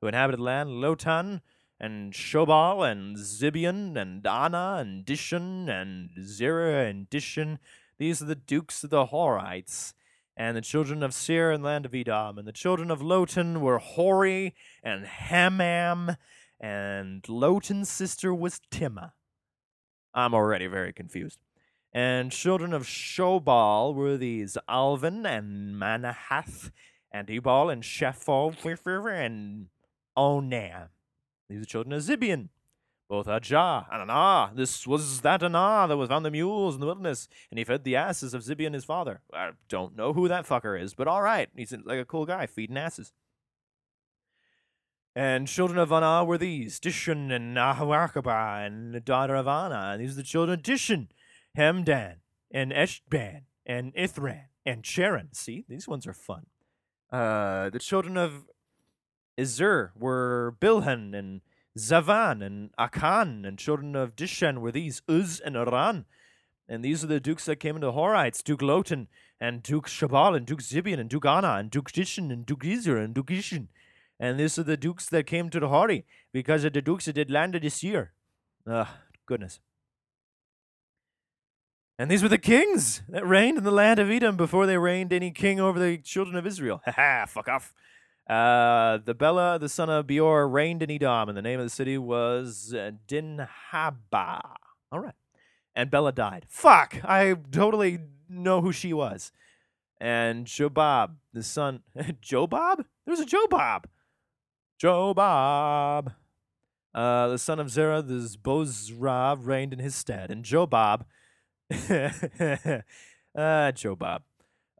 who inhabited the land, Lotan, and Shobal, and Zibeon, and Anna, and Dishon, and Zerah, and Dishon. These are the dukes of the Horites. And the children of Seir and the land of Edom. And the children of Lotan were Hori and Hamam. And Lotan's sister was Timah. I'm already very confused. And children of Shobal were these Alvan and Manahath and Ebal and Shephol and Onam. These are the children of Zibeon, both Ajah and Anah. This was that Anah that was found the mules in the wilderness, and he fed the asses of Zibeon his father. I don't know who that fucker is, but all right, he's like a cool guy feeding asses. And children of Anah were these Dishon and Ahawarkabah and the daughter of Anah. And these are the children of Dishon, Hemdan, and Eshban, and Ithran, and Cheran. See, these ones are fun. Uh, the children of Izur were Bilhan and Zavan and Akan, and children of Dishan were these Uz and Aran. And these are the dukes that came into the Horites Duke Lotan, and Duke Shabal, and Duke Zibeon, and Duke Anna, and Duke Dishan, and Duke Izur, and Duke Ishin. And these are the dukes that came to the Hori because of the dukes that did land this year. Ah, goodness. And these were the kings that reigned in the land of Edom before they reigned any king over the children of Israel. Ha ha, fuck off. Uh, the Bela, the son of Beor, reigned in Edom, and the name of the city was uh, Dinhabah. All right. And Bela died. Fuck! I totally know who she was. And Jobab, the son. Jobab? There's a Jobab. Jobab. Uh, the son of Zerah, the Bozrah, reigned in his stead. And Jobab. uh, Jobab.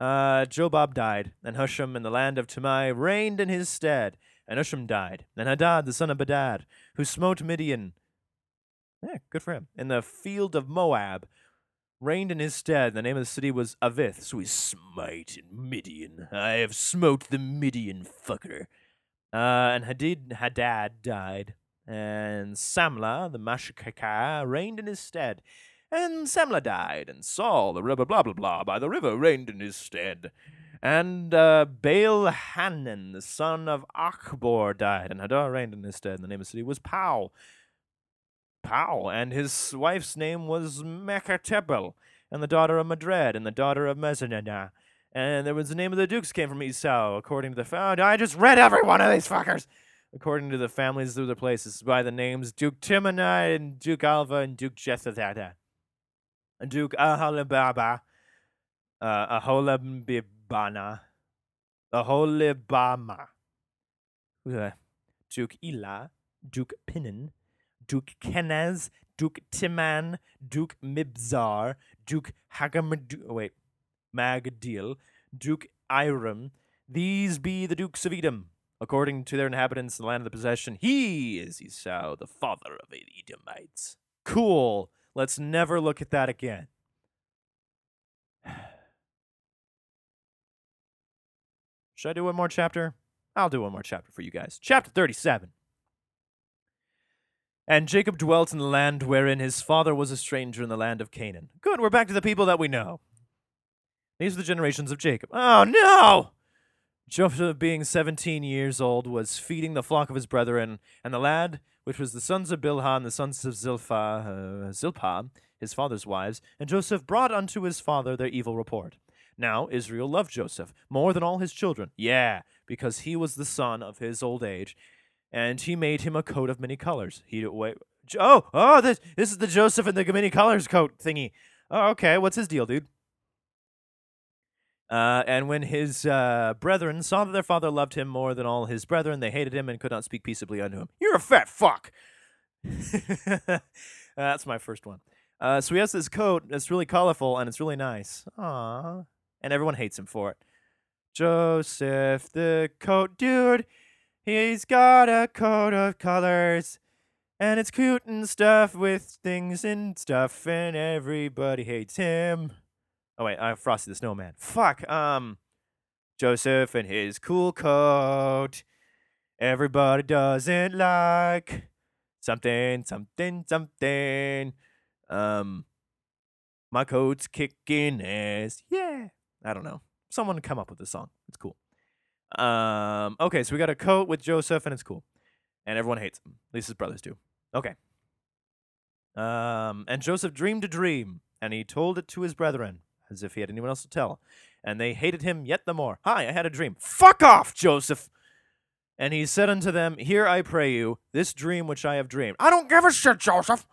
Uh, Jobab died, and Husham in the land of Tamai reigned in his stead. And Husham died. And Hadad, the son of Bedad, who smote Midian, yeah, good for him, in the field of Moab, reigned in his stead. The name of the city was Avith. So he smite Midian. I have smote the Midian fucker. Uh, and Hadid Hadad died. And Samla the Mashkaka, reigned in his stead. And Samlah died, and Saul, the river blah blah blah, by the river reigned in his stead. And uh, Baal Hanan, the son of Achbor, died, and Hadar reigned in his stead. And the name of the city was Pau. Pau, and his wife's name was Mechatebel, and the daughter of Madred, and the daughter of Mezanah. And there was the name of the dukes came from Esau, according to the found. I just read every one of these fuckers. According to the families of the places, by the names Duke Timonah and Duke Alva and Duke Jethathata. Duke Aholibaba, uh, Aholibana, Aholibama. Duke Ila, Duke Pinnen, Duke Kenaz, Duke Timan, Duke Mibzar, Duke Hagamad. Oh, wait, Magdil, Duke Iram. These be the dukes of Edom, according to their inhabitants in the land of the possession. He is Esau, the father of the Edomites. Cool. Let's never look at that again. Should I do one more chapter? I'll do one more chapter for you guys. Chapter 37. And Jacob dwelt in the land wherein his father was a stranger in the land of Canaan. Good, we're back to the people that we know. These are the generations of Jacob. Oh no! Joseph, being seventeen years old, was feeding the flock of his brethren, and the lad, which was the sons of Bilhah and the sons of Zilpah, uh, Zilpah, his father's wives, and Joseph brought unto his father their evil report. Now Israel loved Joseph more than all his children. Yeah, because he was the son of his old age, and he made him a coat of many colors. He wait. Oh, oh, this this is the Joseph in the many colors coat thingy. Oh, okay. What's his deal, dude? Uh, and when his uh, brethren saw that their father loved him more than all his brethren, they hated him and could not speak peaceably unto him. You're a fat fuck. that's my first one. Uh, so he has this coat that's really colorful and it's really nice. Aww. And everyone hates him for it. Joseph, the coat dude, he's got a coat of colors. And it's cute and stuff with things and stuff, and everybody hates him. Oh wait, I have Frosty the Snowman. Fuck. Um, Joseph and his cool coat. Everybody doesn't like something, something, something. Um, my coat's kicking ass. Yeah. I don't know. Someone come up with this song. It's cool. Um, okay, so we got a coat with Joseph, and it's cool, and everyone hates him. At least his brothers do. Okay. Um, and Joseph dreamed a dream, and he told it to his brethren as if he had anyone else to tell. And they hated him yet the more. Hi, I had a dream. Fuck off, Joseph! And he said unto them, Hear I pray you, this dream which I have dreamed. I don't give a shit, Joseph!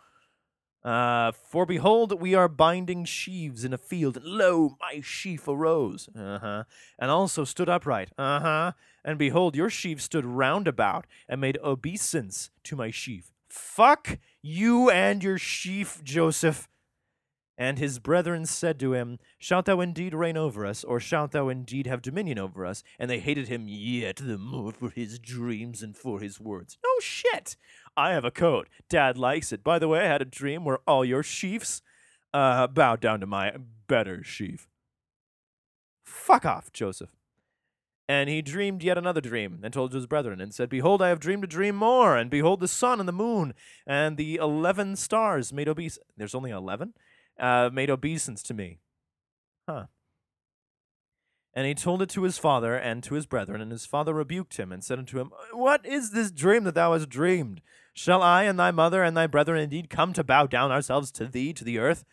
Uh, for behold, we are binding sheaves in a field, and lo, my sheaf arose. Uh huh. And also stood upright. Uh huh. And behold, your sheaf stood round about, and made obeisance to my sheaf. Fuck you and your sheaf, Joseph. And his brethren said to him, Shalt thou indeed reign over us, or shalt thou indeed have dominion over us? And they hated him yet the more for his dreams and for his words. No shit! I have a coat. Dad likes it. By the way, I had a dream where all your sheafs uh, bowed down to my better sheaf. Fuck off, Joseph. And he dreamed yet another dream, and told his brethren, and said, Behold, I have dreamed a dream more, and behold, the sun and the moon and the eleven stars made obese. There's only eleven? Uh, made obeisance to me. Huh. And he told it to his father and to his brethren, and his father rebuked him and said unto him, What is this dream that thou hast dreamed? Shall I and thy mother and thy brethren indeed come to bow down ourselves to thee to the earth?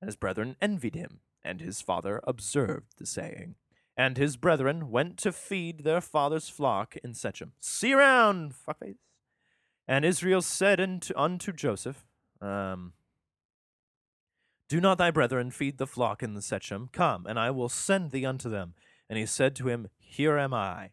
And his brethren envied him, and his father observed the saying. And his brethren went to feed their father's flock in Shechem. See around, fuckface. And Israel said unto, unto Joseph, um, do not thy brethren feed the flock in the Shechem? Come, and I will send thee unto them. And he said to him, Here am I.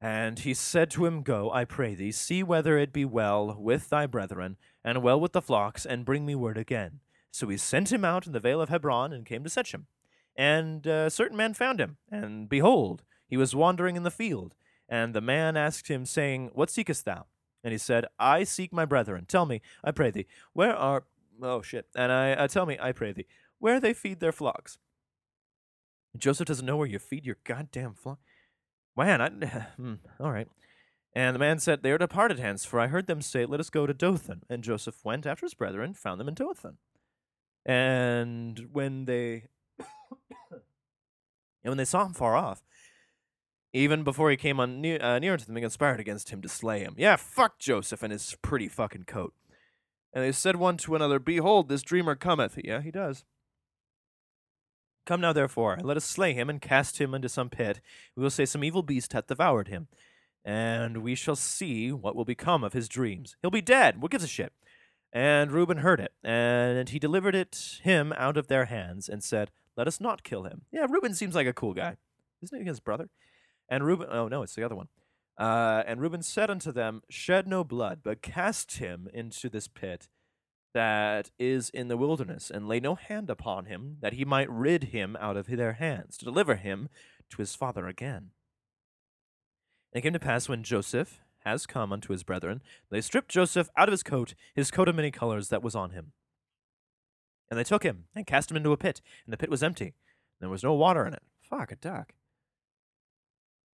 And he said to him, Go, I pray thee, see whether it be well with thy brethren, and well with the flocks, and bring me word again. So he sent him out in the vale of Hebron, and came to Shechem. And a certain man found him, and behold, he was wandering in the field. And the man asked him, saying, What seekest thou? And he said, I seek my brethren. Tell me, I pray thee, where are Oh shit! And I uh, tell me, I pray thee, where they feed their flocks. Joseph doesn't know where you feed your goddamn flock. Man, I, hmm, all right. And the man said, They are departed hence, for I heard them say, Let us go to Dothan. And Joseph went after his brethren, found them in Dothan. And when they and when they saw him far off, even before he came on near, uh, near to them, they conspired against him to slay him. Yeah, fuck Joseph and his pretty fucking coat. And they said one to another, Behold, this dreamer cometh. Yeah, he does. Come now, therefore, let us slay him and cast him into some pit. We will say some evil beast hath devoured him, and we shall see what will become of his dreams. He'll be dead. What gives a shit? And Reuben heard it, and he delivered it him out of their hands, and said, Let us not kill him. Yeah, Reuben seems like a cool guy. Isn't he his brother? And Reuben, oh no, it's the other one. Uh, and Reuben said unto them, Shed no blood, but cast him into this pit that is in the wilderness, and lay no hand upon him, that he might rid him out of their hands, to deliver him to his father again. And it came to pass when Joseph has come unto his brethren, they stripped Joseph out of his coat, his coat of many colors that was on him. And they took him and cast him into a pit, and the pit was empty. There was no water in it. Fuck a duck.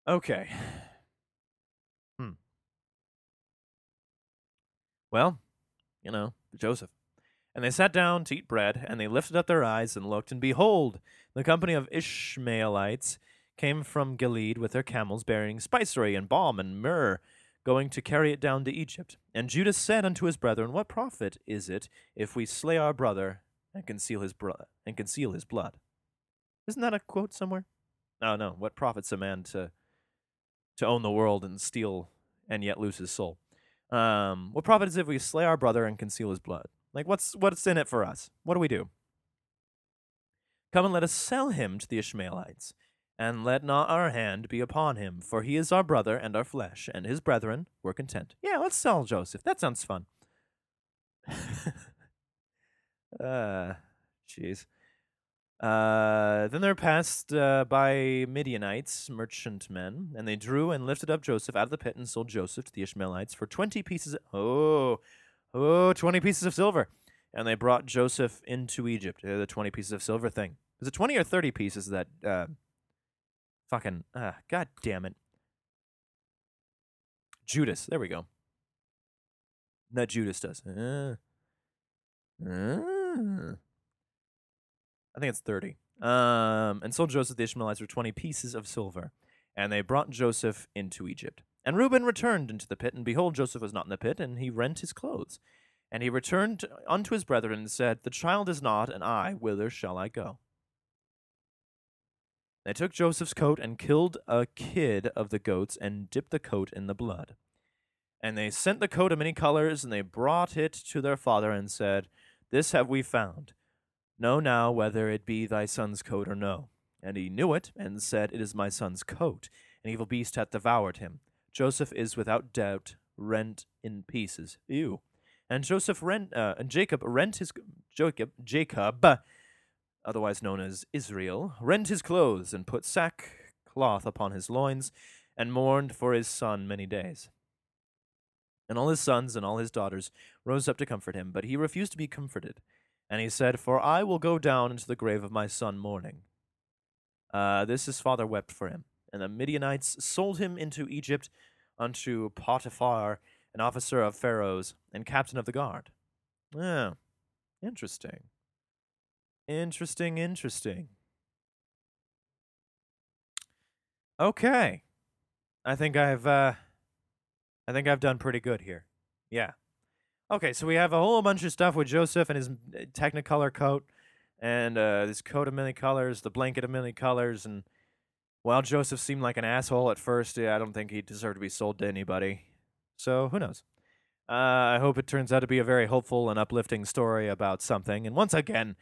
Okay. Well, you know, Joseph. And they sat down to eat bread, and they lifted up their eyes and looked, and behold, the company of Ishmaelites came from Gilead with their camels bearing spicery and balm and myrrh, going to carry it down to Egypt. And Judas said unto his brethren, What profit is it if we slay our brother and conceal his and conceal his blood? Isn't that a quote somewhere? Oh no, what profits a man to to own the world and steal and yet lose his soul? Um, what profit is it if we slay our brother and conceal his blood? Like what's what's in it for us? What do we do? Come and let us sell him to the Ishmaelites, and let not our hand be upon him, for he is our brother and our flesh, and his brethren were content. Yeah, let's sell Joseph. That sounds fun. uh, jeez. Uh, then there passed uh, by Midianites, merchantmen, and they drew and lifted up Joseph out of the pit and sold Joseph to the Ishmaelites for 20 pieces. oh, oh, 20 pieces of silver. And they brought Joseph into Egypt. Uh, the 20 pieces of silver thing. Is it 20 or 30 pieces that, uh, fucking, uh, god damn it. Judas. There we go. That Judas does. Uh, uh. I think it's 30. Um, and sold Joseph the Ishmaelites for 20 pieces of silver. And they brought Joseph into Egypt. And Reuben returned into the pit, and behold, Joseph was not in the pit, and he rent his clothes. And he returned unto his brethren and said, The child is not, and I, whither shall I go? They took Joseph's coat and killed a kid of the goats and dipped the coat in the blood. And they sent the coat of many colors, and they brought it to their father and said, This have we found. Know now whether it be thy son's coat or no. And he knew it, and said, It is my son's coat. An evil beast hath devoured him. Joseph is without doubt rent in pieces. Ew. And Joseph rent, uh, and Jacob rent his Jacob Jacob, otherwise known as Israel, rent his clothes and put sackcloth upon his loins, and mourned for his son many days. And all his sons and all his daughters rose up to comfort him, but he refused to be comforted. And he said, For I will go down into the grave of my son mourning. Uh, this his father wept for him. And the Midianites sold him into Egypt unto Potiphar, an officer of Pharaoh's and captain of the guard. Yeah, interesting. Interesting, interesting. Okay. I think I've uh I think I've done pretty good here. Yeah. Okay, so we have a whole bunch of stuff with Joseph and his uh, Technicolor coat, and uh, this coat of many colors, the blanket of many colors, and while Joseph seemed like an asshole at first, yeah, I don't think he deserved to be sold to anybody. So who knows? Uh, I hope it turns out to be a very hopeful and uplifting story about something. And once again,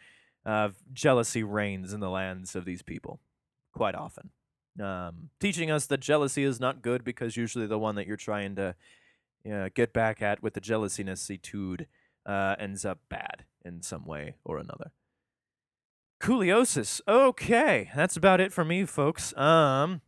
uh, jealousy reigns in the lands of these people quite often, um, teaching us that jealousy is not good because usually the one that you're trying to yeah, get back at with the jealousiness etude uh, ends up bad in some way or another. Cooliosis. Okay, that's about it for me, folks. Um,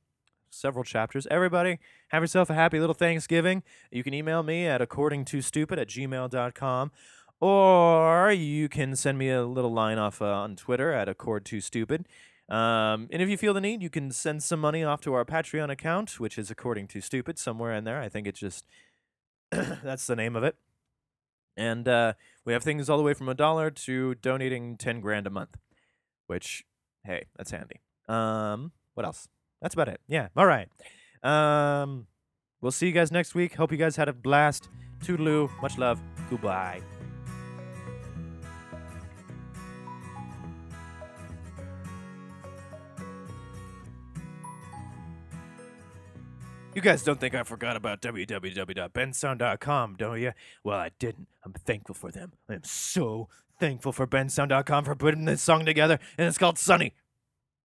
several chapters. Everybody, have yourself a happy little Thanksgiving. You can email me at accordingtostupid at gmail.com. Or you can send me a little line off uh, on Twitter at accord2stupid. Um, and if you feel the need, you can send some money off to our Patreon account, which is according to stupid somewhere in there. I think it's just That's the name of it. And uh, we have things all the way from a dollar to donating 10 grand a month, which, hey, that's handy. Um, what else? That's about it. Yeah. All right. Um, we'll see you guys next week. Hope you guys had a blast. Toodaloo. Much love. Goodbye. You guys don't think I forgot about www.bensound.com, don't you? Well, I didn't. I'm thankful for them. I am so thankful for bensound.com for putting this song together, and it's called Sunny.